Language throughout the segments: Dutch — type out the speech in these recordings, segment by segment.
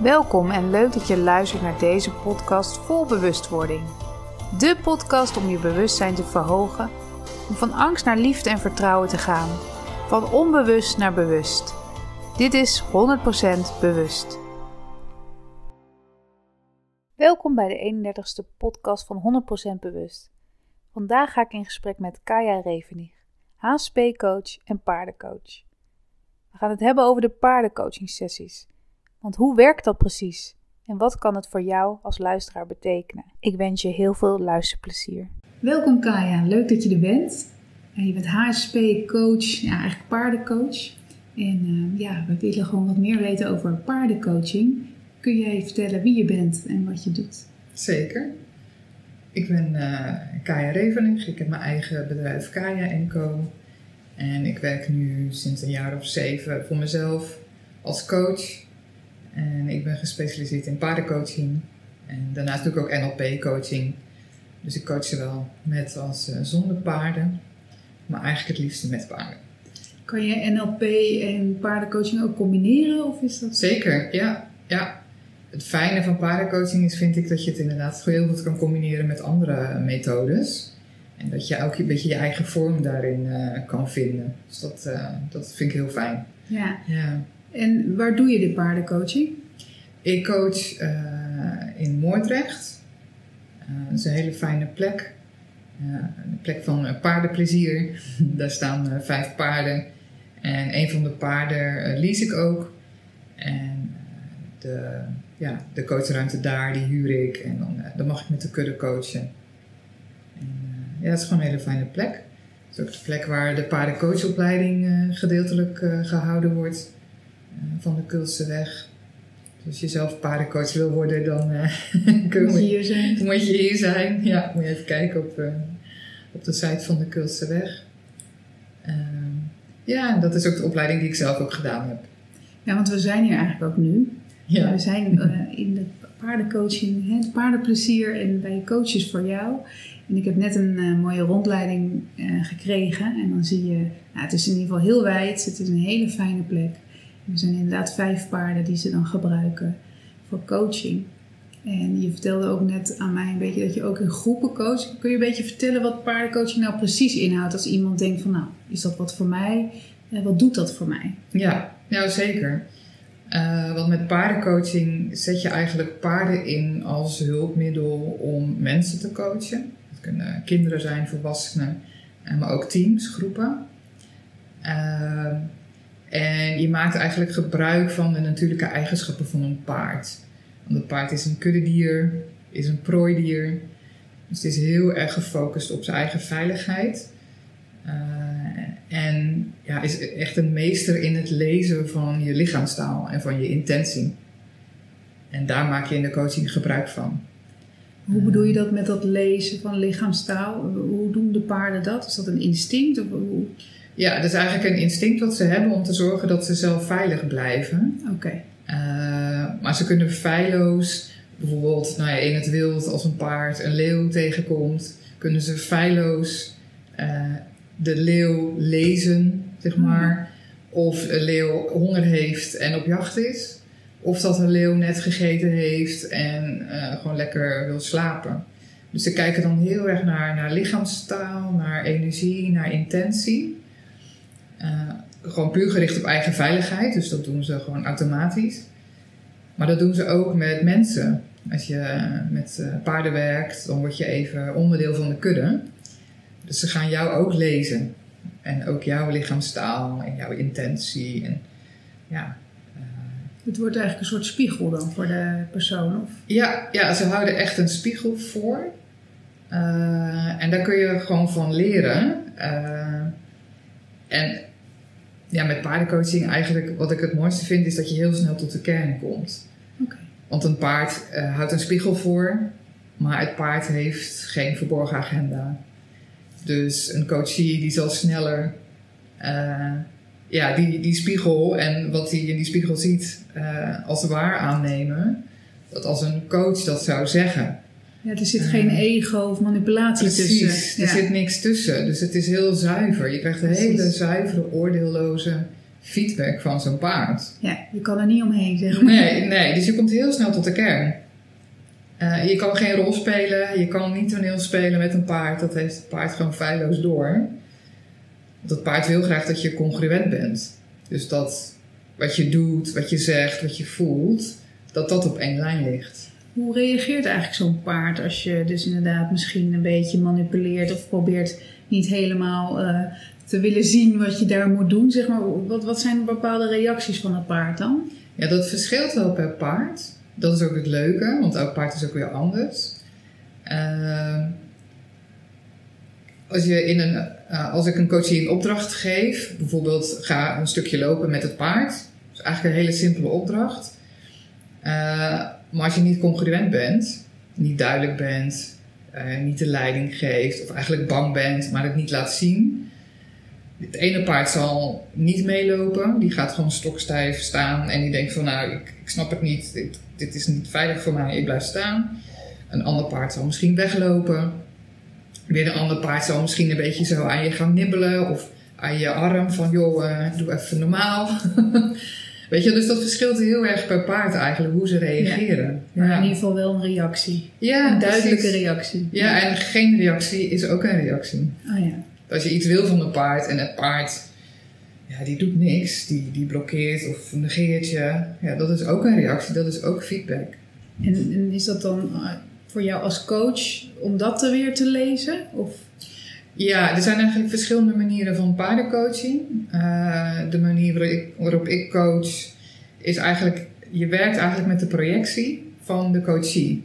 Welkom en leuk dat je luistert naar deze podcast vol bewustwording. De podcast om je bewustzijn te verhogen, om van angst naar liefde en vertrouwen te gaan, van onbewust naar bewust. Dit is 100% bewust. Welkom bij de 31ste podcast van 100% bewust. Vandaag ga ik in gesprek met Kaya Revenig, HSP-coach en paardencoach. We gaan het hebben over de paardencoaching sessies. Want hoe werkt dat precies? En wat kan het voor jou als luisteraar betekenen? Ik wens je heel veel luisterplezier. Welkom Kaya, leuk dat je er bent. Je bent HSP-coach, ja, eigenlijk paardencoach. En uh, ja, we willen gewoon wat meer weten over paardencoaching. Kun jij vertellen wie je bent en wat je doet? Zeker. Ik ben uh, Kaya Revenig. Ik heb mijn eigen bedrijf Kaya Co. En ik werk nu sinds een jaar of zeven voor mezelf als coach. En ik ben gespecialiseerd in paardencoaching. En daarnaast doe ik ook NLP-coaching. Dus ik coach zowel met als uh, zonder paarden. Maar eigenlijk het liefste met paarden. Kan je NLP en paardencoaching ook combineren? Of is dat... Zeker, ja. ja. Het fijne van paardencoaching is, vind ik, dat je het inderdaad heel goed kan combineren met andere methodes. En dat je ook een beetje je eigen vorm daarin uh, kan vinden. Dus dat, uh, dat vind ik heel fijn. Ja. ja. En waar doe je de paardencoaching? Ik coach uh, in Moordrecht. dat is een hele fijne plek. een plek van paardenplezier. Daar staan vijf paarden. En een van de paarden lease ik ook. En de, ja, de coachruimte daar, die huur ik. En dan, dan mag ik met de kudde coachen. Ja, het is gewoon een hele fijne plek. Het is ook de plek waar de paardencoachopleiding uh, gedeeltelijk uh, gehouden wordt uh, van de Kulseweg. Dus als je zelf paardencoach wil worden, dan moet je hier zijn. Moet je hier zijn. Ja, moet je even kijken op, op de site van de Kulseweg. Ehm, ja, dat is ook de opleiding die ik zelf ook gedaan heb. Ja, want we zijn hier eigenlijk ook nu. Ja. We zijn in de paardencoaching, het paardenplezier en bij coaches voor jou. En ik heb net een uh, mooie rondleiding uh, gekregen. En dan zie je, nou, het is in ieder geval heel wijd. Het is een hele fijne plek. Er zijn inderdaad vijf paarden die ze dan gebruiken voor coaching. En je vertelde ook net aan mij een beetje dat je ook in groepen coacht. Kun je een beetje vertellen wat paardencoaching nou precies inhoudt? Als iemand denkt van nou, is dat wat voor mij? En wat doet dat voor mij? Ja, nou zeker. Uh, want met paardencoaching zet je eigenlijk paarden in als hulpmiddel om mensen te coachen kunnen kinderen zijn, volwassenen, eh, maar ook teams, groepen. Uh, en je maakt eigenlijk gebruik van de natuurlijke eigenschappen van een paard. Want een paard is een kuddedier, is een prooidier. Dus het is heel erg gefocust op zijn eigen veiligheid. Uh, en ja, is echt een meester in het lezen van je lichaamstaal en van je intentie. En daar maak je in de coaching gebruik van. Hoe bedoel je dat met dat lezen van lichaamstaal? Hoe doen de paarden dat? Is dat een instinct? Of hoe? Ja, dat is eigenlijk een instinct wat ze hebben om te zorgen dat ze zelf veilig blijven. Oké. Uh, maar ze kunnen feilloos, bijvoorbeeld nou ja, in het wild als een paard een leeuw tegenkomt, kunnen ze feilloos uh, de leeuw lezen, zeg maar. Hmm. Of een leeuw honger heeft en op jacht is. Of dat een leeuw net gegeten heeft en uh, gewoon lekker wil slapen. Dus ze kijken dan heel erg naar, naar lichaamstaal, naar energie, naar intentie. Uh, gewoon puur gericht op eigen veiligheid, dus dat doen ze gewoon automatisch. Maar dat doen ze ook met mensen. Als je met uh, paarden werkt, dan word je even onderdeel van de kudde. Dus ze gaan jou ook lezen. En ook jouw lichaamstaal en jouw intentie. En ja, het wordt eigenlijk een soort spiegel dan voor de persoon? Of? Ja, ja, ze houden echt een spiegel voor. Uh, en daar kun je gewoon van leren. Uh, en ja, met paardencoaching eigenlijk wat ik het mooiste vind is dat je heel snel tot de kern komt. Okay. Want een paard uh, houdt een spiegel voor, maar het paard heeft geen verborgen agenda. Dus een coachie die zal sneller ja, die, die spiegel en wat hij in die spiegel ziet uh, als waar aannemen. Dat als een coach dat zou zeggen. Ja, er zit geen uh, ego of manipulatie precies, tussen. er zit niks tussen. Dus het is heel zuiver. Je krijgt een hele zuivere, oordeelloze feedback van zo'n paard. Ja, je kan er niet omheen, zeg maar. Nee, nee, dus je komt heel snel tot de kern. Eh, je kan geen rol spelen, je kan niet toneel spelen met een paard. Dat heeft het paard gewoon feilloos door. Want het paard wil graag dat je congruent bent. Dus dat wat je doet, wat je zegt, wat je voelt, dat dat op één lijn ligt. Hoe reageert eigenlijk zo'n paard als je dus inderdaad misschien een beetje manipuleert of probeert niet helemaal eh, te willen zien wat je daar moet doen? Zeg maar, wat, wat zijn bepaalde reacties van het paard dan? Ja, dat verschilt wel per paard. Dat is ook het leuke, want elk paard is ook weer anders. Uh, als, je in een, uh, als ik een coachie een opdracht geef, bijvoorbeeld ga een stukje lopen met het paard. Dat is eigenlijk een hele simpele opdracht. Uh, maar als je niet congruent bent, niet duidelijk bent, uh, niet de leiding geeft, of eigenlijk bang bent, maar het niet laat zien. Het ene paard zal niet meelopen, die gaat gewoon stokstijf staan en die denkt van nou, ik, ik snap het niet, dit, dit is niet veilig voor mij, ik blijf staan. Een ander paard zal misschien weglopen. Weer een ander paard zal misschien een beetje zo aan je gaan nibbelen of aan je arm van joh, uh, doe even normaal. Weet je, dus dat verschilt heel erg per paard eigenlijk hoe ze reageren. Ja. Maar in ieder geval wel een reactie. Ja, een duidelijke precies. reactie. Ja, en geen reactie is ook een reactie. Oh ja. Als je iets wil van een paard en het paard, ja, die doet niks, die, die blokkeert of negeert je, ja, dat is ook een reactie, dat is ook feedback. En, en is dat dan uh, voor jou als coach om dat er weer te lezen? Of? Ja, er zijn eigenlijk verschillende manieren van paardencoaching. Uh, de manier waarop ik, waarop ik coach is eigenlijk, je werkt eigenlijk met de projectie van de coachie.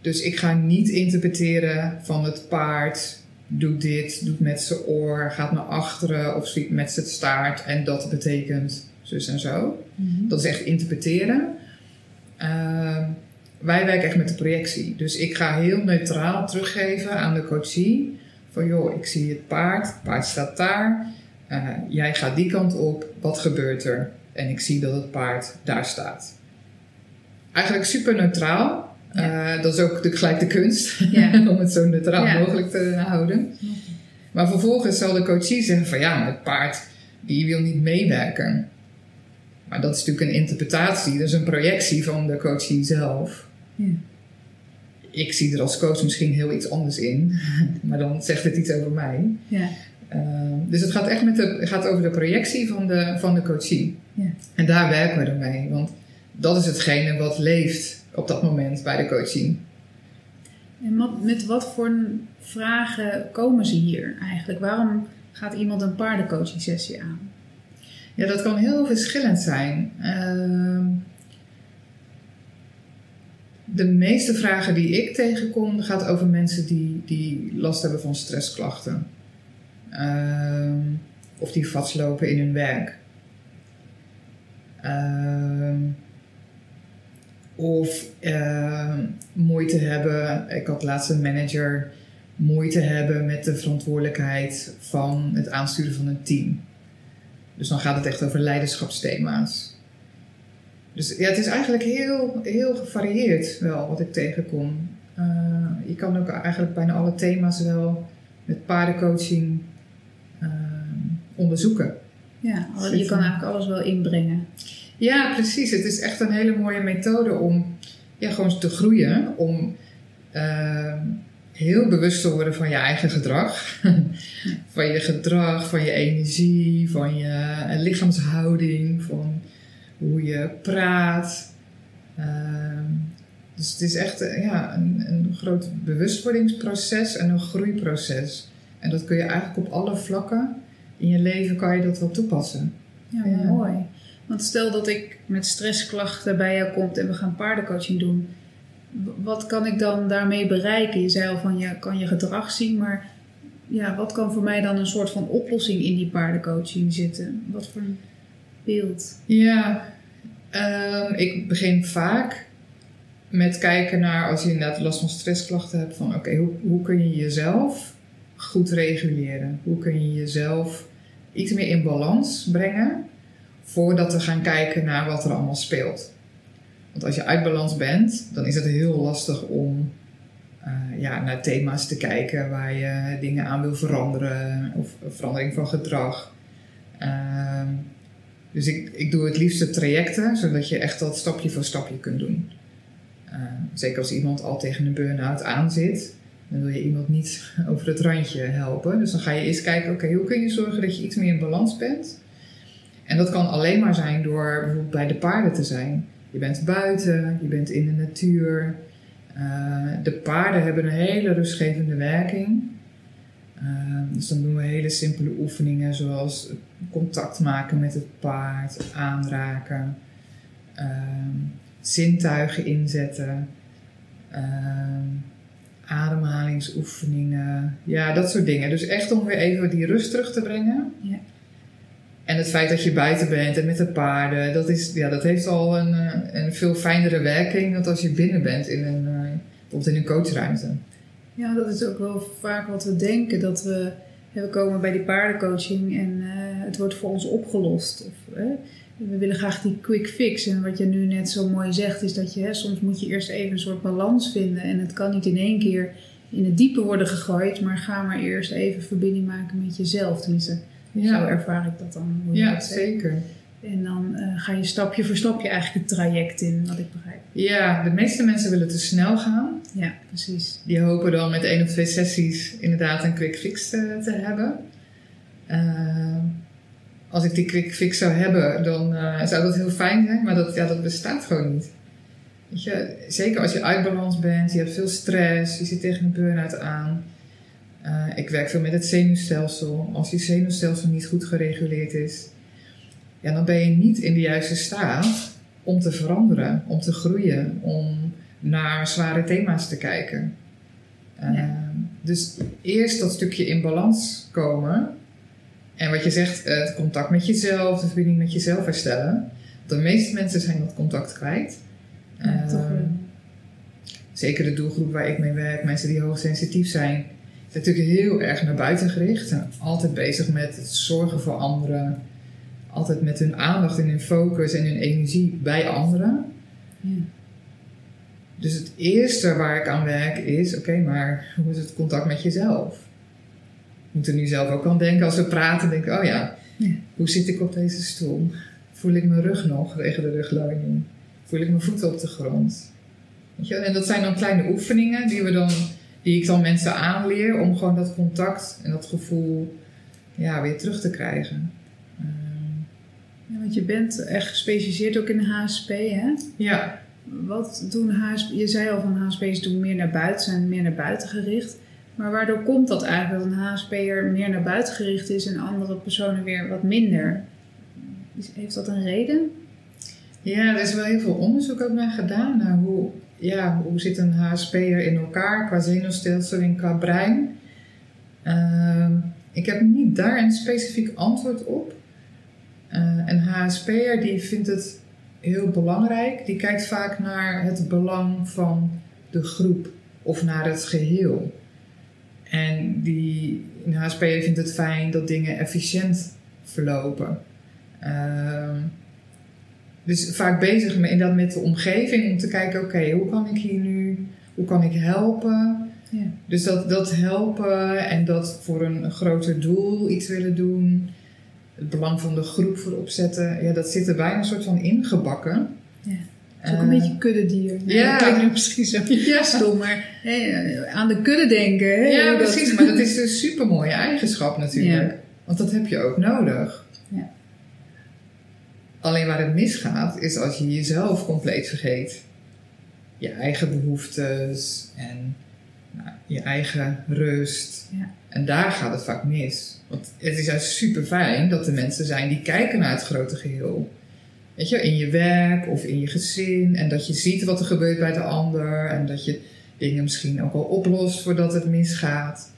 Dus ik ga niet interpreteren van het paard doet dit, doet met zijn oor, gaat naar achteren of schiet met zijn staart en dat betekent zus en zo. Mm-hmm. Dat is echt interpreteren. Uh, wij werken echt met de projectie. Dus ik ga heel neutraal teruggeven aan de coachie. Van joh, ik zie het paard, het paard staat daar. Uh, jij gaat die kant op, wat gebeurt er? En ik zie dat het paard daar staat. Eigenlijk super neutraal. Ja. Uh, dat is ook de, gelijk de kunst, ja. om het zo neutraal ja. mogelijk te houden. Maar vervolgens zal de coachie zeggen van ja, het paard die wil niet meewerken. Maar dat is natuurlijk een interpretatie, dat is een projectie van de coachie zelf. Ja. Ik zie er als coach misschien heel iets anders in, maar dan zegt het iets over mij. Ja. Uh, dus het gaat echt met de, gaat over de projectie van de, van de coachie. Ja. En daar werken we dan mee, want dat is hetgene wat leeft op dat moment bij de coaching. En met wat voor vragen komen ze hier eigenlijk? Waarom gaat iemand een paardencoaching sessie aan? Ja, dat kan heel verschillend zijn. Uh, de meeste vragen die ik tegenkom, gaat over mensen die, die last hebben van stressklachten. Uh, of die vastlopen in hun werk. Uh, of uh, moeite hebben. Ik had laatst een manager moeite hebben met de verantwoordelijkheid van het aansturen van een team. Dus dan gaat het echt over leiderschapsthema's. Dus ja, het is eigenlijk heel, heel gevarieerd wel wat ik tegenkom. Uh, je kan ook eigenlijk bijna alle thema's wel met paardencoaching uh, onderzoeken. Ja, je kan eigenlijk alles wel inbrengen. Ja, precies. Het is echt een hele mooie methode om ja, gewoon te groeien. Om uh, heel bewust te worden van je eigen gedrag. van je gedrag, van je energie, van je lichaamshouding, van hoe je praat. Uh, dus het is echt ja, een, een groot bewustwordingsproces en een groeiproces. En dat kun je eigenlijk op alle vlakken in je leven kan je dat wel toepassen. Ja, ja. mooi. Want stel dat ik met stressklachten bij jou kom en we gaan paardencoaching doen. Wat kan ik dan daarmee bereiken? Je zei al van je kan je gedrag zien, maar ja, wat kan voor mij dan een soort van oplossing in die paardencoaching zitten? Wat voor een beeld? Ja, um, ik begin vaak met kijken naar als je inderdaad last van stressklachten hebt, van oké, hoe, hoe kun je jezelf goed reguleren? Hoe kun je jezelf iets meer in balans brengen voordat we gaan kijken naar wat er allemaal speelt? Want als je uit balans bent, dan is het heel lastig om uh, ja, naar thema's te kijken waar je dingen aan wil veranderen of verandering van gedrag. Ehm, dus ik, ik doe het liefste trajecten, zodat je echt dat stapje voor stapje kunt doen. Ehm, zeker als iemand al tegen een burn-out aan zit, dan wil je iemand niet over het randje helpen. Dus dan ga je eerst kijken, oké, hoe kun je zorgen dat je iets meer in balans bent? En dat kan alleen maar zijn door bijvoorbeeld bij de paarden te zijn. Je bent buiten, je bent in de natuur. Uh, de paarden hebben een hele rustgevende werking. Uh, dus dan doen we hele simpele oefeningen zoals contact maken met het paard, aanraken, uh, zintuigen inzetten, ademhalingsoefeningen, ja, dat soort dingen. Dus echt om weer even die rust terug te brengen. Ja. En het feit dat je buiten bent en met de paarden, dat, is, ja, dat heeft al een, een veel fijnere werking dan als je binnen bent in een, bijvoorbeeld in een coachruimte. Ja, dat is ook wel vaak wat we denken. Dat we, we komen bij die paardencoaching en uh, het wordt voor ons opgelost. Of, uh, we willen graag die quick fix. En wat je nu net zo mooi zegt, is dat je hè, soms moet je eerst even een soort balans vinden. En het kan niet in één keer in het diepe worden gegooid, maar ga maar eerst even verbinding maken met jezelf. Tenminste, ja. zo ervaar ik dat dan. Ja, dat zeker. En dan uh, ga je stapje voor stapje eigenlijk het traject in, wat ik begrijp. Ja, de meeste mensen willen te snel gaan. Ja, precies. Die hopen dan met één of twee sessies inderdaad een quick fix te, te hebben. Uh, als ik die quick fix zou hebben, dan uh, zou dat heel fijn zijn, maar dat, ja, dat bestaat gewoon niet. Weet je, zeker als je uit balans bent, je hebt veel stress, je zit tegen een burn-out aan. Uh, ik werk veel met het zenuwstelsel. Als je zenuwstelsel niet goed gereguleerd is, ja, dan ben je niet in de juiste staat om te veranderen, om te groeien, om naar zware thema's te kijken. Ja. Uh, dus eerst dat stukje in balans komen. En wat je zegt, het contact met jezelf, de verbinding met jezelf herstellen. De meeste mensen zijn dat contact kwijt. Ja, uh, zeker de doelgroep waar ik mee werk, mensen die hoogsensitief zijn, zijn natuurlijk heel erg naar buiten gericht. Zijn altijd bezig met het zorgen voor anderen. Altijd met hun aandacht en hun focus en hun energie bij anderen. Ja. Dus het eerste waar ik aan werk is: oké, okay, maar hoe is het contact met jezelf? Ik moet er nu zelf ook aan denken als we praten. Denk ik, oh ja, ja, hoe zit ik op deze stoel? Voel ik mijn rug nog tegen de rugleuning? Voel ik mijn voeten op de grond? Weet je? En dat zijn dan kleine oefeningen die, we dan, die ik dan mensen aanleer om gewoon dat contact en dat gevoel ja, weer terug te krijgen. Ja, want je bent echt gespecialiseerd ook in de HSP, hè? Ja. Wat doen HSP? Je zei al van HSP's doen meer naar buiten, zijn meer naar buiten gericht. Maar waardoor komt dat eigenlijk dat een HSP'er meer naar buiten gericht is en andere personen weer wat minder? Heeft dat een reden? Ja, er is wel heel veel onderzoek ook naar gedaan. Naar hoe, ja, hoe zit een HSP'er in elkaar qua zenuwstelsel en qua brein? Uh, ik heb niet daar een specifiek antwoord op. Een HSP'er die vindt het heel belangrijk. Die kijkt vaak naar het belang van de groep of naar het geheel. En die, een HSP'er vindt het fijn dat dingen efficiënt verlopen. Uh, dus vaak bezig met, dat met de omgeving om te kijken, oké, okay, hoe kan ik hier nu, hoe kan ik helpen? Ja. Dus dat, dat helpen en dat voor een, een groter doel iets willen doen, het belang van de groep voor opzetten, ja, dat zit er bijna een soort van ingebakken. Ja. Het is ook een uh, beetje kuddedier. Ja. Dat klinkt nu misschien zo ja. stom, maar hey, aan de kudde denken. Ja, precies. Dat... Maar dat is een super mooie eigenschap natuurlijk. Ja. Want dat heb je ook nodig. Ja. Alleen waar het misgaat, is als je jezelf compleet vergeet. Je eigen behoeftes en nou, je eigen rust. Ja. En daar gaat het vaak mis. Want het is juist super fijn dat er mensen zijn die kijken naar het grote geheel. Weet je, in je werk of in je gezin. En dat je ziet wat er gebeurt bij de ander. En dat je dingen misschien ook wel oplost voordat het misgaat.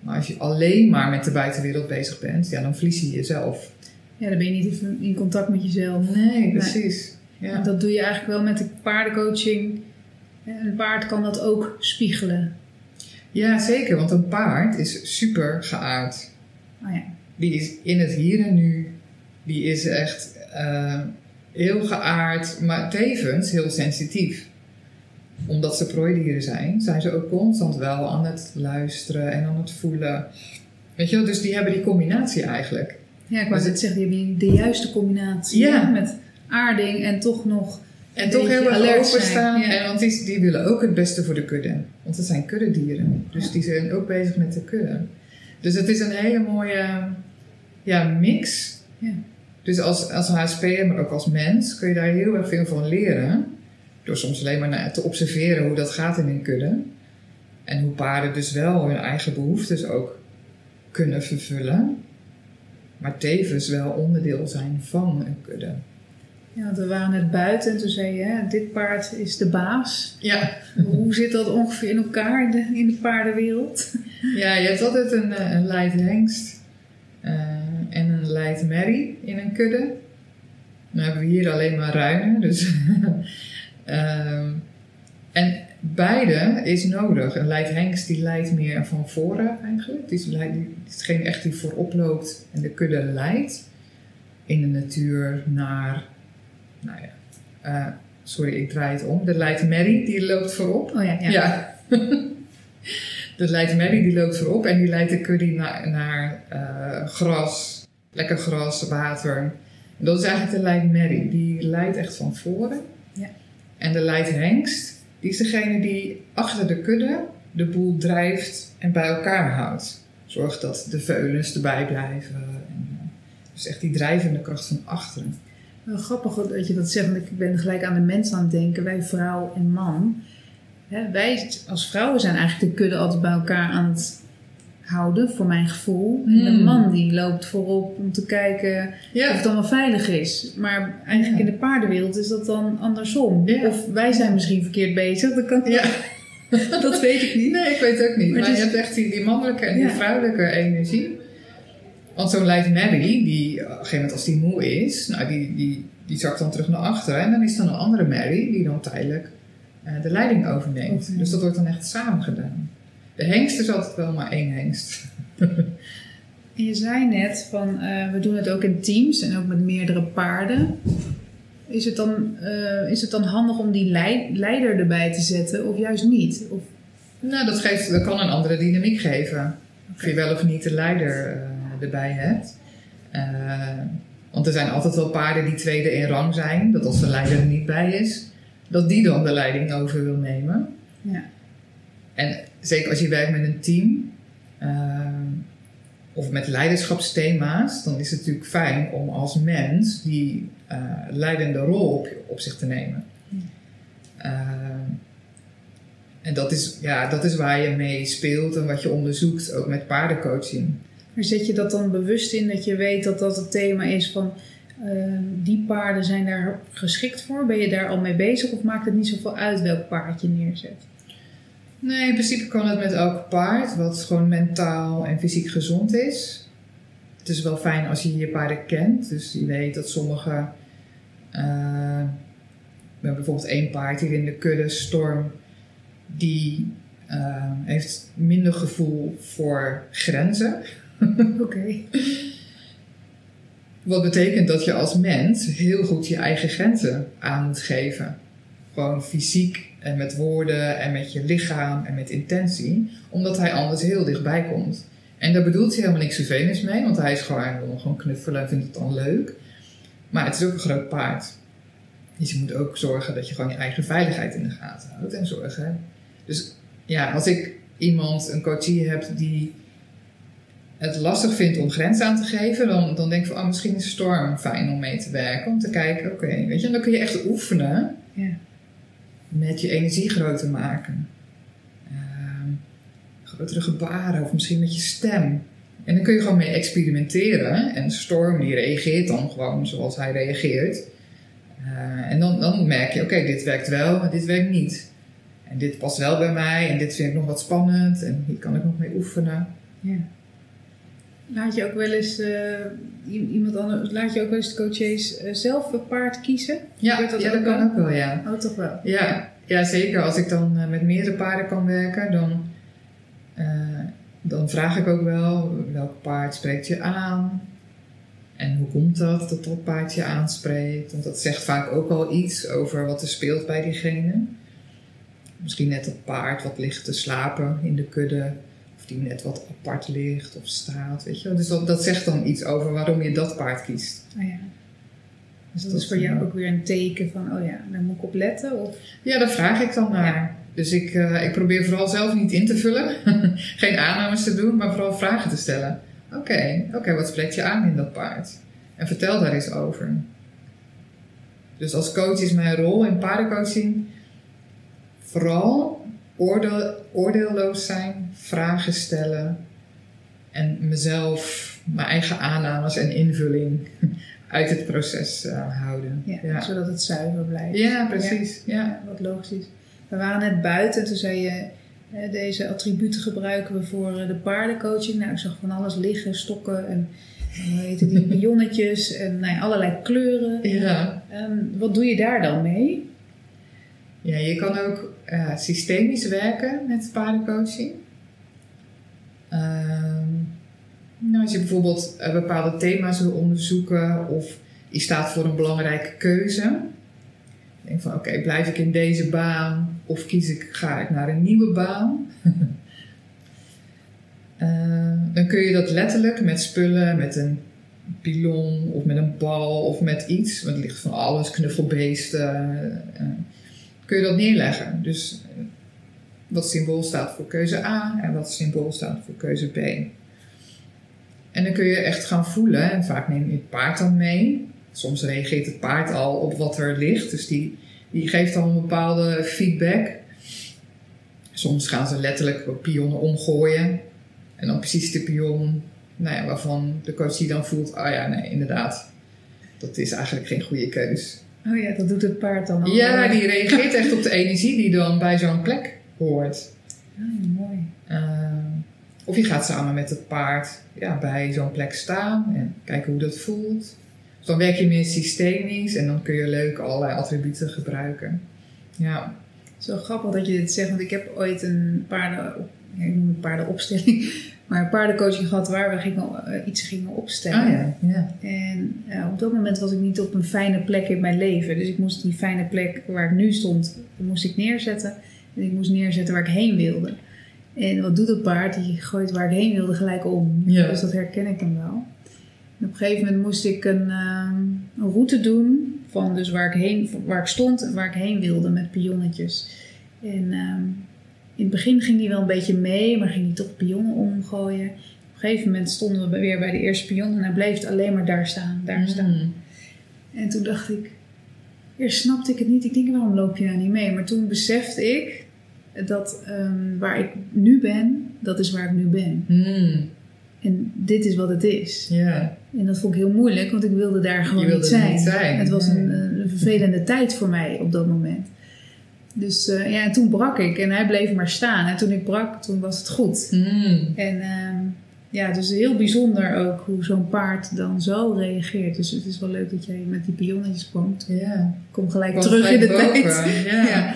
Maar als je alleen maar met de buitenwereld bezig bent, ja, dan verlies je jezelf. Ja, dan ben je niet in contact met jezelf. Nee, precies. Ja. Dat doe je eigenlijk wel met de paardencoaching. Een paard kan dat ook spiegelen. Ja, zeker. Want een paard is super geaard. Oh ja. Die is in het hier en nu. Die is echt uh, heel geaard, maar tevens heel sensitief. Omdat ze prooidieren zijn, zijn ze ook constant wel aan het luisteren en aan het voelen. Weet je wel, dus die hebben die combinatie eigenlijk. Ja, ik wou Dus net zeggen, die hebben de juiste combinatie. Ja. Met aarding en toch nog... En toch heel erg openstaan. ja. En want die, die willen ook het beste voor de kudde. Want het zijn kuddedieren. Dus die zijn ook bezig met de kudde. Dus het is een hele mooie ja, mix. Ja. Dus als, als HSP'er, maar ook als mens, kun je daar heel erg veel van leren. Door soms alleen maar te observeren hoe dat gaat in een kudde. En hoe paarden dus wel hun eigen behoeftes ook kunnen vervullen. Maar tevens wel onderdeel zijn van een kudde. Ja, want we waren net buiten en toen zei je, hè, dit paard is de baas. Ja, Hoe zit dat ongeveer in elkaar in de, in de paardenwereld? Ja, je hebt altijd een, eh, een leidhengst eh, en een leidmerrie in een kudde. Dan hebben we hier alleen maar ruinen. Dus Ehm, en beide is nodig. Een leidhengst die leidt meer van voren eigenlijk. Die is, leid- die is degene echt die voorop loopt en de kudde leidt. In de natuur naar, nou ja, eh, sorry ik draai het om. De leidmerrie die loopt voorop. Oh ja, ja. Ja. de leidmerrie die loopt voorop en die leidt de kudde naar, naar eh, gras, lekker gras, water. En dat is eigenlijk de leidmerrie. Die leidt echt van voren. Ja. En de leidhengst, die is degene die achter de kudde de boel drijft en bij elkaar houdt. Zorgt dat de veulens erbij blijven. En, eh, dus echt die drijvende kracht van achteren. Wel grappig dat je dat zegt, want ik ben gelijk aan de mens aan het denken, wij vrouw en man. Hè, wij als vrouwen zijn eigenlijk de kudde altijd bij elkaar aan het houden, voor mijn gevoel. En de Hmm. man die loopt voorop om te kijken of het allemaal veilig is. Maar eigenlijk Ja. in de paardenwereld is dat dan andersom. Ja. Of wij zijn misschien verkeerd bezig, dat, kan, dat weet ik niet. Nee, ik weet het ook niet. Maar je hebt echt die, die mannelijke en die vrouwelijke energie. Want zo'n Leid Mary, die op een gegeven moment als die moe is, nou, die, die, die zakt dan terug naar achteren. En dan is er een andere Mary die dan tijdelijk eh, de leiding overneemt. Dus dat wordt dan echt samen gedaan. De hengst is altijd wel maar één hengst. En je zei net van eh, we doen het ook in teams en ook met meerdere paarden. Is het dan, eh, is het dan handig om die lei- leider erbij te zetten of juist niet? Of, Nou, dat, geeft, dat kan een andere dynamiek geven. Of je wel of niet de leider erbij hebt. Eh, want er zijn altijd wel paarden die tweede in rang zijn. Dat als de leider er niet bij is, dat die dan de leiding over wil nemen. ja. En zeker als je werkt met een team eh, of met leiderschapsthema's, dan is het natuurlijk fijn om als mens die eh, leidende rol op, op zich te nemen. En dat is, ja, dat is waar je mee speelt en wat je onderzoekt, ook met paardencoaching. Zet je dat dan bewust in dat je weet dat dat het thema is van eh, die paarden zijn daar geschikt voor? Ben je daar al mee bezig of maakt het niet zoveel uit welk paard je neerzet? Nee, in principe kan het met elk paard wat gewoon mentaal en fysiek gezond is. Het is wel fijn als je je paarden kent. Dus je weet dat sommige. eh, we hebben bijvoorbeeld één paard hier in de kudde, Storm. Die eh, heeft minder gevoel voor grenzen. Oké. Wat betekent dat je als mens heel goed je eigen grenzen aan moet geven. Gewoon fysiek en met woorden en met je lichaam en met intentie. Omdat hij anders heel dichtbij komt. En daar bedoelt hij helemaal niks vervelends mee. Want hij is gewoon, gewoon knuffelen en vindt het dan leuk. Maar het is ook een groot paard. Dus je moet ook zorgen dat je gewoon je eigen veiligheid in de gaten houdt. En zorgen. Dus ja, als ik iemand, een coachie heb die het lastig vindt om grenzen aan te geven, dan, dan denk ik van, oh, misschien is Storm fijn om mee te werken. Om te kijken, oké, weet je, en dan kun je echt oefenen Ja. met je energie groter maken. Ehm, grotere gebaren of misschien met je stem. En dan kun je gewoon mee experimenteren. En Storm die reageert dan gewoon zoals hij reageert. Eh, en dan, dan merk je, oké, dit werkt wel, maar dit werkt niet. En dit past wel bij mij en dit vind ik nog wat spannend en hier kan ik nog mee oefenen. Ja. Laat je ook wel eens eh, iemand anders, laat je ook wel eens de coaches eh, zelf een paard kiezen? Ja, dat ja, ook dat kan ook wel, ja. Oh, toch wel? Ja, ja, zeker. Als ik dan eh, met meerdere paarden kan werken, dan, dan vraag ik ook wel welk paard spreekt je aan. En hoe komt dat dat dat paard je aanspreekt? Want dat zegt vaak ook al iets over wat er speelt bij diegene. Misschien net dat paard wat ligt te slapen in de kudde. Die net wat apart ligt of staat, weet je wel. Dus dat, dat zegt dan iets over waarom je dat paard kiest. Oh ja. Dus dat Dat is voor jou eh, ook weer een teken van, oh ja, daar moet ik op letten? Of, Ja, daar vraag ik dan naar. Dus ik, eh, ik probeer vooral zelf niet in te vullen. Geen aannames te doen, maar vooral vragen te stellen. Oké, oké, wat spreekt je aan in dat paard? En vertel daar eens over. Dus als coach is mijn rol in paardencoaching vooral oordeel, oordeelloos zijn, vragen stellen en mezelf, mijn eigen aannames en invulling uit het proces eh, houden. ja, ja. zodat het zuiver blijft. Ja, precies. Ja. Ja, wat logisch is. We waren net buiten en toen zei je, eh, deze attributen gebruiken we voor eh, de paardencoaching. Nou, ik zag van alles liggen, stokken en eh, heet het, die pionnetjes en nou allerlei kleuren. Ja. Ehm, wat doe je daar dan mee? Ja, je kan ook eh, systemisch werken met paardencoaching. Ehm, nou, als je bijvoorbeeld eh, bepaalde thema's wil onderzoeken of je staat voor een belangrijke keuze. Denk van oké, blijf ik in deze baan of kies ik, ga ik naar een nieuwe baan? Eh, dan kun je dat letterlijk met spullen, met een pilon of met een bal of met iets. Want er ligt van alles, knuffelbeesten. Kun je dat neerleggen. Dus eh, wat symbool staat voor keuze A en wat symbool staat voor keuze B. En dan kun je echt gaan voelen, en vaak neem je het paard dan mee. Soms reageert het paard al op wat er ligt, dus die, die geeft dan een bepaalde feedback. Soms gaan ze letterlijk pionnen omgooien. En dan precies de pion nou ja, waarvan de coach die dan voelt, ah ja, nee, inderdaad. Dat is eigenlijk geen goede keus. Oh ja, dat doet het paard dan al. Ja, die reageert echt op de energie die dan bij zo'n plek hoort. Ah, mooi. Uh, of je gaat samen met het paard ja, bij zo'n plek staan en kijken hoe dat voelt. Dus dan werk je meer systemisch en dan kun je leuk allerlei attributen gebruiken. Ja, Zo grappig dat je dit zegt, want ik heb ooit een paarden, ik noem het paardenopstelling, maar een paardencoaching gehad waar we gingen, eh, iets gingen opstellen. ah ja, ja. En eh, op dat moment was ik niet op een fijne plek in mijn leven. Dus ik moest die fijne plek waar ik nu stond, moest ik neerzetten. En ik moest neerzetten waar ik heen wilde. En wat doet het paard? Die gooit waar ik heen wilde gelijk om. Ja. Dus dat herken ik dan wel. En op een gegeven moment moest ik een, ehm, een route doen van dus waar ik, heen, waar ik stond en waar ik heen wilde met pionnetjes. En ehm, in het begin ging die wel een beetje mee, maar ging die toch pionnen omgooien. Op een gegeven moment stonden we weer bij de eerste pion en hij bleef het alleen maar daar staan, daar staan. Mm. En toen dacht ik, eerst snapte ik het niet. Ik denk, waarom loop je nou niet mee? Maar toen besefte ik dat ehm, waar ik nu ben, dat is waar ik nu ben. Mm. En dit is wat het is. En dat vond ik heel moeilijk, want ik wilde daar gewoon wilde niet, zijn. niet zijn, Het was een, nee. een vervelende tijd voor mij op dat moment. Dus eh, ja, en toen brak ik en hij bleef maar staan. En toen ik brak, toen was het goed. Mm. En ehm, ja, dus heel bijzonder ook hoe zo'n paard dan zo reageert. Dus het is wel leuk dat jij met die pionnetjes kwam. ja. Kom gelijk terug in de tijd. Ja. Ja.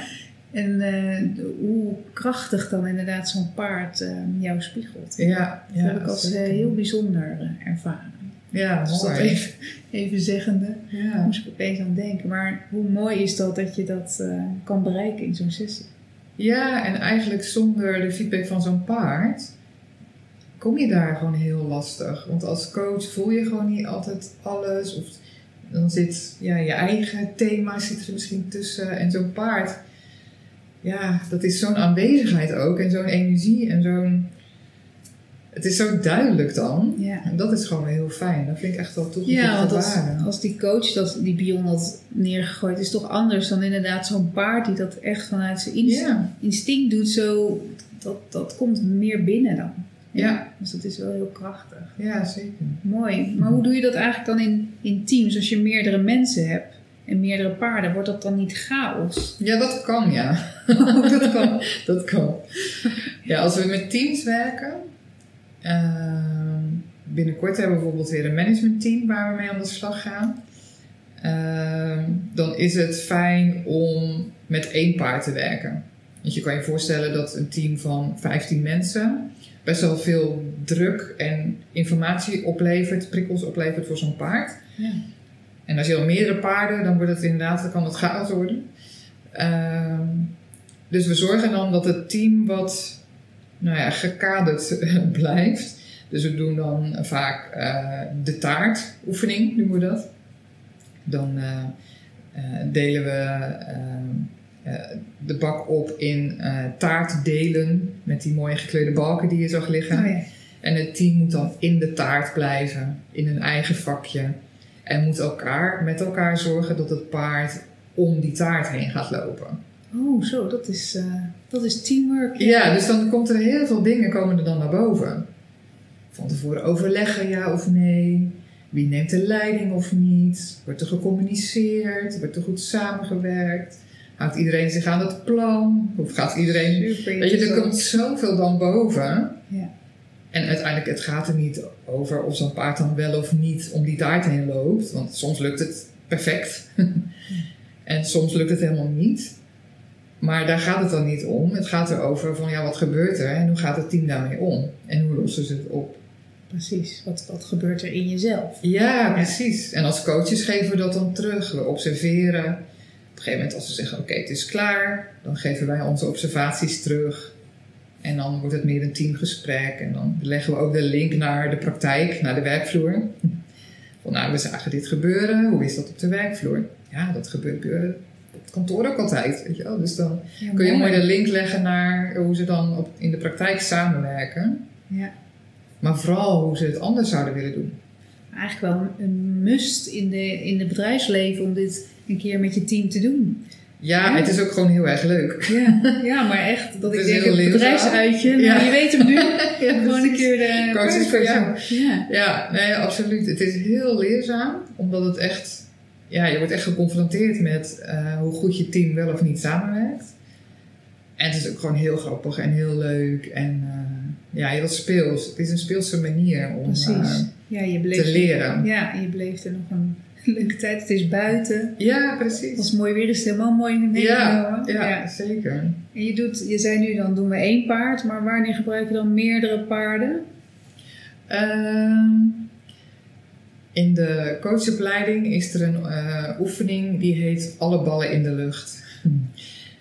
En eh, hoe krachtig dan inderdaad zo'n paard eh, jou spiegelt. Ja, Dat heb ik als eh, heel bijzonder ervaren. Ja, dat mooi. even, even zeggende, Ja. moest ik opeens aan denken. Maar hoe mooi is dat dat je dat eh, kan bereiken in zo'n sessie? Ja, en eigenlijk zonder de feedback van zo'n paard kom je daar gewoon heel lastig. Want als coach voel je gewoon niet altijd alles. Of dan zit ja, je eigen thema zit er misschien tussen. En zo'n paard, ja, dat is zo'n aanwezigheid ook. En zo'n energie en zo'n... Het is zo duidelijk dan. Ja. En dat is gewoon heel fijn. Dat vind ik echt wel toe Ja, want als, als die coach dat, die pion had neergegooid, is toch anders dan inderdaad zo'n paard die dat echt vanuit zijn inst- Ja, instinct doet. Zo, dat, dat komt meer binnen dan. Ja. Dus dat is wel heel krachtig. ja, zeker. Mooi. Maar hoe doe je dat eigenlijk dan in, in teams? Als je meerdere mensen hebt en meerdere paarden, wordt dat dan niet chaos? Ja, dat kan, ja. dat kan. Dat kan. Ja, als we met teams werken. Ehm, binnenkort hebben we bijvoorbeeld weer een managementteam waar we mee aan de slag gaan. Ehm, dan is het fijn om met één paard te werken. Want je kan je voorstellen dat een team van 15 mensen best wel veel druk en informatie oplevert, prikkels oplevert voor zo'n paard. Ja. En als je dan meerdere paarden, dan wordt het inderdaad, dan kan het chaos worden. Ehm, dus we zorgen dan dat het team wat nou ja, gekaderd blijft. Dus we doen dan vaak uh, de taartoefening, noemen we dat. Dan uh, delen we de bak op in taartdelen met die mooie gekleurde balken die je zag liggen. Oh ja. En het team moet dan in de taart blijven, in hun eigen vakje. En moet elkaar, met elkaar zorgen dat het paard om die taart heen gaat lopen. Oh, zo, dat is, uh, dat is teamwork. Ja. dus dan komt er heel veel dingen komen er dan naar boven. Van tevoren overleggen, ja of nee. Wie neemt de leiding of niet? Wordt er gecommuniceerd? Wordt er goed samengewerkt? Houdt iedereen zich aan het plan? Of gaat iedereen... Super Weet je, er komt zoveel dan boven. Ja. En uiteindelijk, het gaat er niet over of zo'n paard dan wel of niet om die taart heen loopt. Want soms lukt het perfect. en soms lukt het helemaal niet. Maar daar gaat het dan niet om. Het gaat erover van, ja, wat gebeurt er en hoe gaat het team daarmee om? En hoe lossen ze het op? Precies. Wat, wat gebeurt er in jezelf? Ja, precies. En als coaches geven we dat dan terug. We observeren. Op een gegeven moment als ze zeggen, oké, het is klaar. Dan geven wij onze observaties terug. En dan wordt het meer een teamgesprek. En dan leggen we ook de link naar de praktijk, naar de werkvloer. Van nou, we zagen dit gebeuren. Hoe is dat op de werkvloer? Ja, dat gebeurt het kantoor ook altijd. Weet je wel? Dus dan Ja, kun je mooi. de link leggen naar hoe ze dan op, in de praktijk samenwerken. Ja. Maar vooral hoe ze het anders zouden willen doen. Eigenlijk wel een- must in de, in het bedrijfsleven om dit een keer met je team te doen. Ja, Ja. het is ook gewoon heel erg leuk. Ja, ja maar echt. Dat ik denk, een bedrijfsuitje. Nou, Ja. je weet hem nu. Ja, Gewoon een keer de is voor jou. Ja. Ja, nee, absoluut. Het is heel leerzaam, omdat het echt, ja, je wordt echt geconfronteerd met eh, hoe goed je team wel of niet samenwerkt. En het is ook gewoon heel grappig en heel leuk en eh, ja, heel speels. Het is een speelse manier om eh, Ja, je te leren. Ja, je beleeft er nog een leuke tijd. Het is buiten. Ja, precies. Als het mooi weer is het helemaal mooi Ja, meegenomen. ja, zeker. En je doet, je zei nu dan doen we één paard, maar wanneer gebruik je dan meerdere paarden? Ehm, in de coachopleiding is er een eh, oefening die heet Alle ballen in de lucht.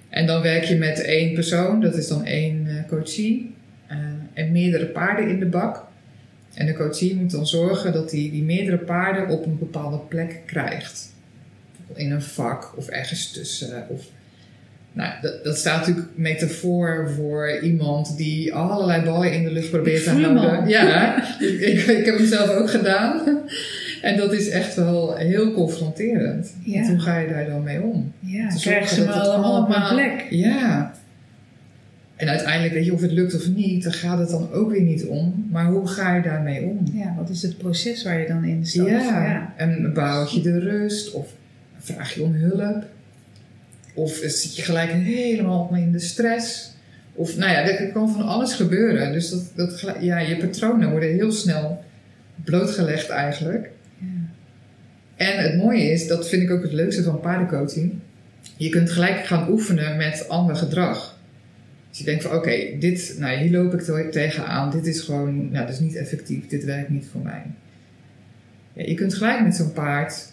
En dan werk je met één persoon, dat is dan één eh, coachie, eh, en meerdere paarden in de bak. En de coachie moet dan zorgen dat hij die meerdere paarden op een bepaalde plek krijgt. In een vak of ergens tussen. Of, nou, dat, dat staat natuurlijk metafoor voor iemand die allerlei ballen in de lucht probeert te houden. Ja, ik, ik, ik heb hem zelf ook gedaan. En dat is echt wel heel confronterend. Ja. Want hoe ga je daar dan mee om? Ja, Te ze dat het allemaal op plek. Ja. En uiteindelijk, weet je, of het lukt of niet, daar gaat het dan ook weer niet om. Maar hoe ga je daarmee om? Ja, wat is het proces waar je dan in stapt? Ja. En behoud je de rust? Of vraag je om hulp? Of zit je gelijk helemaal in de stress? Of, nou ja, er kan van alles gebeuren. Dus dat, dat, ja, je patronen worden heel snel blootgelegd eigenlijk. En het mooie is, dat vind ik ook het leukste van paardencoaching. Je kunt gelijk gaan oefenen met ander gedrag. Dus je denkt van oké, dit, nou, hier loop ik te- tegenaan. Dit is gewoon, nou, dat is niet effectief. Dit werkt niet voor mij. Ja, je kunt gelijk met zo'n paard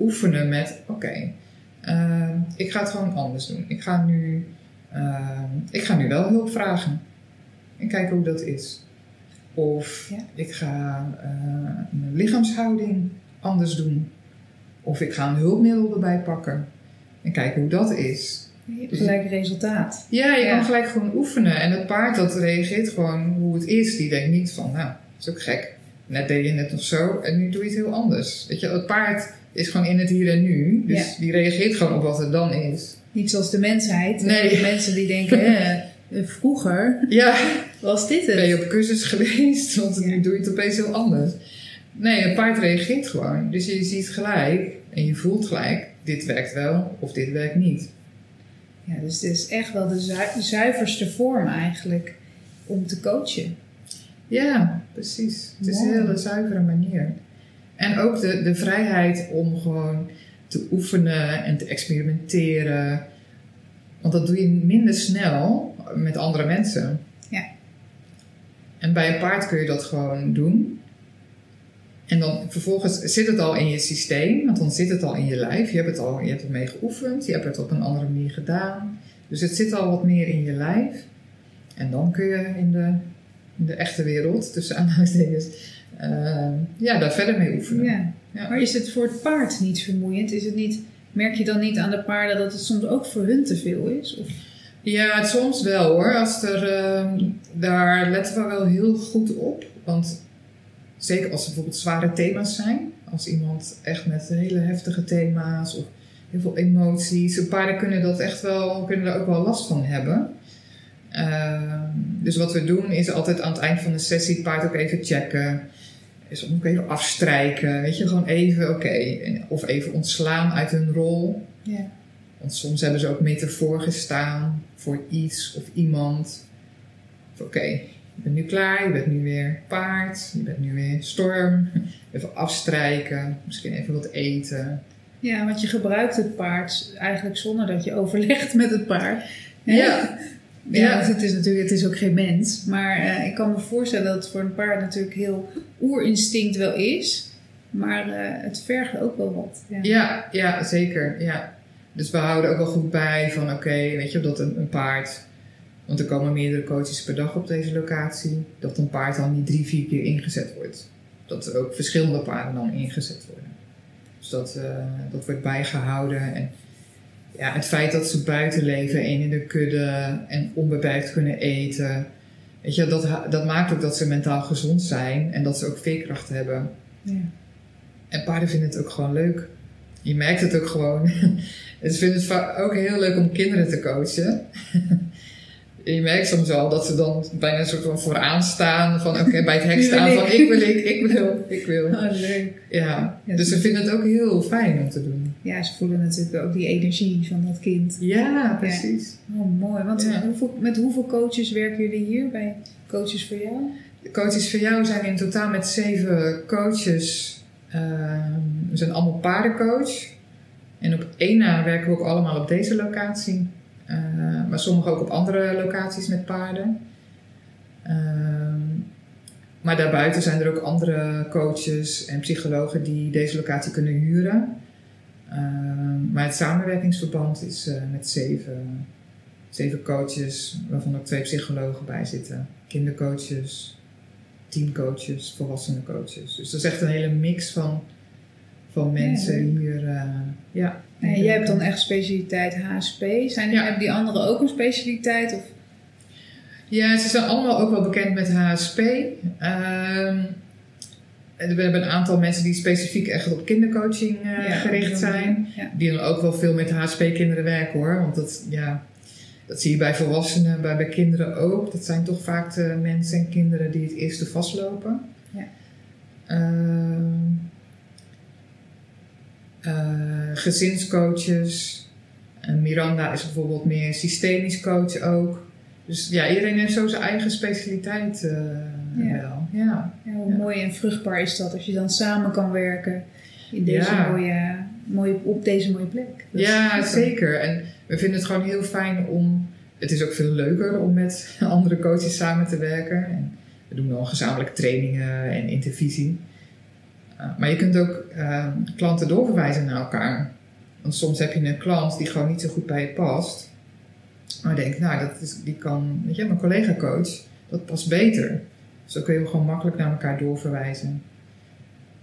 oefenen met oké, eh, ik ga het gewoon anders doen. Ik ga nu, eh, ik ga nu wel hulp vragen. En kijken hoe dat is. Of Ja. ik ga eh, mijn lichaamshouding anders doen. Of ik ga een hulpmiddel erbij pakken. En kijken hoe dat is. Je hebt gelijk resultaat. Ja, je Ja. kan gelijk gewoon oefenen. En het paard dat reageert gewoon hoe het is. Die denkt niet van, nou, dat is ook gek. Net deed je het nog zo en nu doe je het heel anders. Weet je, het paard is gewoon in het hier en nu. Dus Ja. die reageert gewoon op wat er dan is. Niet zoals de mensheid. Nee. De mensen die denken, eh, vroeger Ja, was dit ben je het. op cursus geweest, want nu doe je het opeens heel anders. Nee, een paard reageert gewoon. Dus je ziet gelijk en je voelt gelijk, dit werkt wel of dit werkt niet. Ja, dus het is echt wel de zu- zuiverste vorm eigenlijk om te coachen. Ja, precies. Het is een hele zuivere manier. En ook de, de vrijheid om gewoon te oefenen en te experimenteren. Want dat doe je minder snel met andere mensen. Ja. En bij een paard kun je dat gewoon doen. En dan vervolgens zit het al in je systeem, want dan zit het al in je lijf. Je hebt het al, je hebt ermee geoefend, je hebt het op een andere manier gedaan. Dus het zit al wat meer in je lijf. En dan kun je in de, in de echte wereld, tussen aanhalingstekens, uh, ja, daar verder mee oefenen. Ja. ja. Maar is het voor het paard niet vermoeiend? Is het niet, merk je dan niet aan de paarden dat het soms ook voor hun te veel is? Of? Ja, soms wel hoor. Als er, uh, daar letten we wel heel goed op. Want zeker als er bijvoorbeeld zware thema's zijn. Als iemand echt met hele heftige thema's of heel veel emoties. Paarden kunnen dat echt wel, kunnen er ook wel last van hebben. Uh, dus wat we doen is altijd aan het eind van de sessie het paard ook even checken. Is ook even afstrijken. Weet je, gewoon even oké. Of even ontslaan uit hun rol. Ja. Want soms hebben ze ook metafoor gestaan voor iets of iemand. Oké, je bent nu klaar, je bent nu weer paard, je bent nu weer storm. Even afstrijken, misschien even wat eten. Ja, want je gebruikt het paard eigenlijk zonder dat je overlegt met het paard. Ja. Ja, ja. het is natuurlijk het is ook geen mens. Maar uh, ik kan me voorstellen dat het voor een paard natuurlijk heel oerinstinct wel is. Maar uh, het vergt ook wel wat. Ja, ja, ja zeker. Ja. Dus we houden ook wel goed bij van oké, weet je, dat een, een, paard. Want er komen meerdere coaches per dag op deze locatie. Dat een paard dan niet drie, vier keer ingezet wordt. Dat er ook verschillende paarden dan ingezet worden. Dus dat, uh, dat wordt bijgehouden. En ja, het feit dat ze buiten leven en in de kudde en onbeperkt kunnen eten. Weet je, dat, dat maakt ook dat ze mentaal gezond zijn en dat ze ook veerkracht hebben. Ja. En paarden vinden het ook gewoon leuk. Je merkt het ook gewoon. Ze vinden het ook heel leuk om kinderen te coachen. je merkt soms al dat ze dan bijna een soort van vooraan staan. Van oké, okay, bij het hek staan van ik wil, ik, ik wil, ik wil. Oh, leuk. Ja, ja dus ze vinden het ook heel fijn om te doen. Ja, ze voelen natuurlijk ook die energie van dat kind. Ja, precies. Ja. Oh, mooi. Want ja. hoeveel, met hoeveel coaches werken jullie hier bij Coaches voor Jou? De coaches voor Jou zijn in totaal met zeven coaches. Uh, we zijn allemaal paardencoach. En op één na werken we ook allemaal op deze locatie. Uh, maar sommigen ook op andere locaties met paarden. Uh, maar daarbuiten zijn er ook andere coaches en psychologen die deze locatie kunnen huren. Uh, maar het samenwerkingsverband is met zeven, zeven coaches, waarvan ook twee psychologen bij zitten. Kindercoaches, teamcoaches, volwassenencoaches. Dus dat is echt een hele mix van van mensen ja, hier. Uh, ja. En jij hebt dan echt specialiteit HSP. Zijn ja. hebben die anderen ook een specialiteit? Of? Ja, ze zijn allemaal ook wel bekend met HSP. Um, we hebben een aantal mensen die specifiek echt op kindercoaching uh, ja, gericht zijn. Ja. Die dan ook wel veel met HSP-kinderen werken hoor. Want dat, ja, dat zie je bij volwassenen, bij, bij kinderen ook. Dat zijn toch vaak de mensen en kinderen die het eerste vastlopen. Ja. Uh, gezinscoaches. En Miranda is bijvoorbeeld meer systemisch coach ook. Dus ja, iedereen heeft zo zijn eigen specialiteit uh, ja. wel. Ja. ja hoe ja. mooi en vruchtbaar is dat als je dan samen kan werken in deze mooie, mooie, op deze mooie plek. Dat ja, zeker. En we vinden het gewoon heel fijn om. Het is ook veel leuker om met andere coaches samen te werken. En we doen dan gezamenlijke trainingen en intervisie. Maar je kunt ook uh, klanten doorverwijzen naar elkaar. Want soms heb je een klant die gewoon niet zo goed bij je past. Maar je denkt, nou, dat is, die kan, weet je, mijn collega-coach, dat past beter. Dus dan kun je gewoon makkelijk naar elkaar doorverwijzen.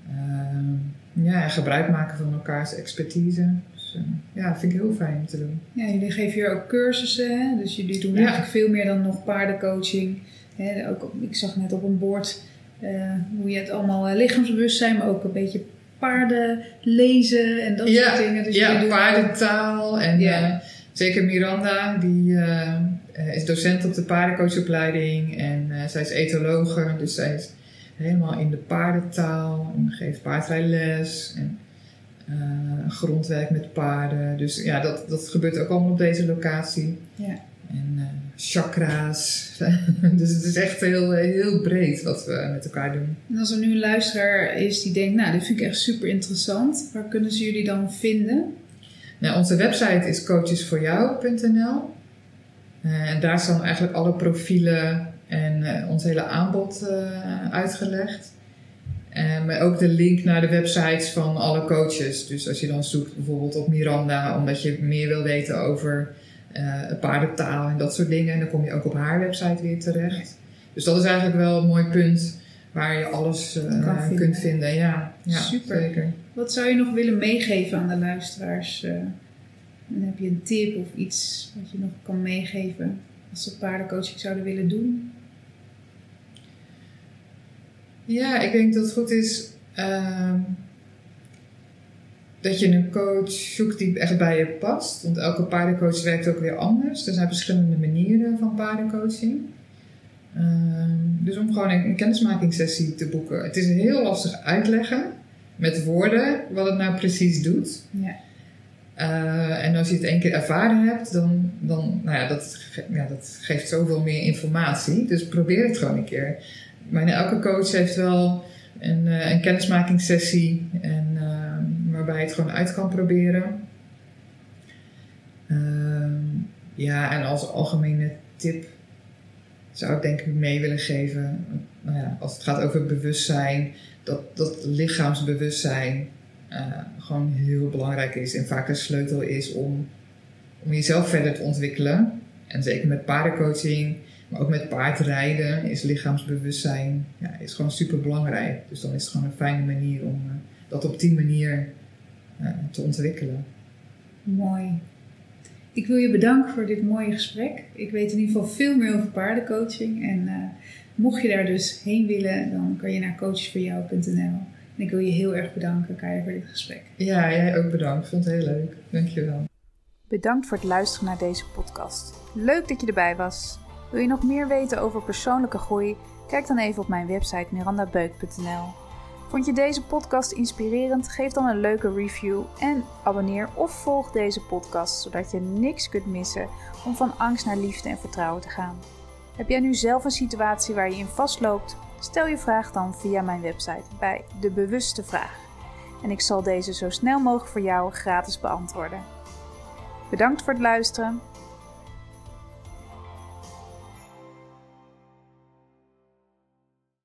Uh, ja, en gebruik maken van elkaars expertise. Dus, ja, dat vind ik heel fijn om te doen. Ja, jullie geven hier ook cursussen, hè? dus jullie doen ja. eigenlijk veel meer dan nog paardencoaching. Hè? Ook, ik zag net op een bord hoe je het allemaal uh, lichaamsbewustzijn, maar ook een beetje paarden lezen en dat ja, soort dingen. Dus ja, paardentaal. En Ja. uh, zeker Miranda, die is docent op de paardencoachopleiding en zij is etologe, dus zij is helemaal in de paardentaal en geeft paardrijles en grondwerk met paarden. Dus ja, dat, dat gebeurt ook allemaal op deze locatie. Ja. En uh, chakra's. dus het is echt heel, heel breed wat we met elkaar doen. En als er nu een luisteraar is die denkt, nou, dit vind ik echt super interessant. Waar kunnen ze jullie dan vinden? Nou, onze website is coachesvoorjou.nl. Uh, en daar staan eigenlijk alle profielen en uh, ons hele aanbod uitgelegd. maar ook de link naar de websites van alle coaches. Dus als je dan zoekt bijvoorbeeld op Miranda, omdat je meer wil weten over uh, paardentaal en dat soort dingen. En dan kom je ook op haar website weer terecht. Dus dat is eigenlijk wel een mooi punt waar je alles uh, kunt vinden. Ja, ja super. Zeker. Wat zou je nog willen meegeven aan de luisteraars? Uh, dan heb je een tip of iets wat je nog kan meegeven als ze paardencoaching zouden willen doen? Ja, ik denk dat het goed is uh, dat je een coach zoekt die echt bij je past. Want elke paardencoach werkt ook weer anders. Er zijn verschillende manieren van paardencoaching. Uh, dus om gewoon een, een kennismakingssessie te boeken. Het is heel lastig uitleggen met woorden wat het nou precies doet. Ja. Uh, en als je het één keer ervaren hebt, dan, dan nou ja, dat, ja, dat geeft zoveel meer informatie. Dus probeer het gewoon een keer. Bijna elke coach heeft wel een, uh, een kennismakingssessie en, uh, waarbij je het gewoon uit kan proberen. Ehm, ja, en als algemene tip zou ik denk ik mee willen geven. Nou ja, als het gaat over bewustzijn, dat, dat lichaamsbewustzijn uh, gewoon heel belangrijk is en vaak een sleutel is om, om jezelf verder te ontwikkelen. En zeker met paardencoaching, maar ook met paardrijden is lichaamsbewustzijn ja, is gewoon super belangrijk. Dus dan is het gewoon een fijne manier om uh, dat op die manier te ontwikkelen. Mooi. Ik wil je bedanken voor dit mooie gesprek. Ik weet in ieder geval veel meer over paardencoaching. En uh, mocht je daar dus heen willen, dan kan je naar coachesvoorjou.nl. En ik wil je heel erg bedanken, Kaya, voor dit gesprek. Ja, jij ook bedankt. Ik vond het heel leuk. Dankjewel. Bedankt voor het luisteren naar deze podcast. Leuk dat je erbij was. Wil je nog meer weten over persoonlijke groei? Kijk dan even op mijn website mirandabeuk.nl. Vond je deze podcast inspirerend? Geef dan een leuke review en abonneer of volg deze podcast zodat je niks kunt missen om van angst naar liefde en vertrouwen te gaan. Heb jij nu zelf een situatie waar je in vastloopt? Stel je vraag dan via mijn website bij De Bewuste Vraag. En ik zal deze zo snel mogelijk voor jou gratis beantwoorden. Bedankt voor het luisteren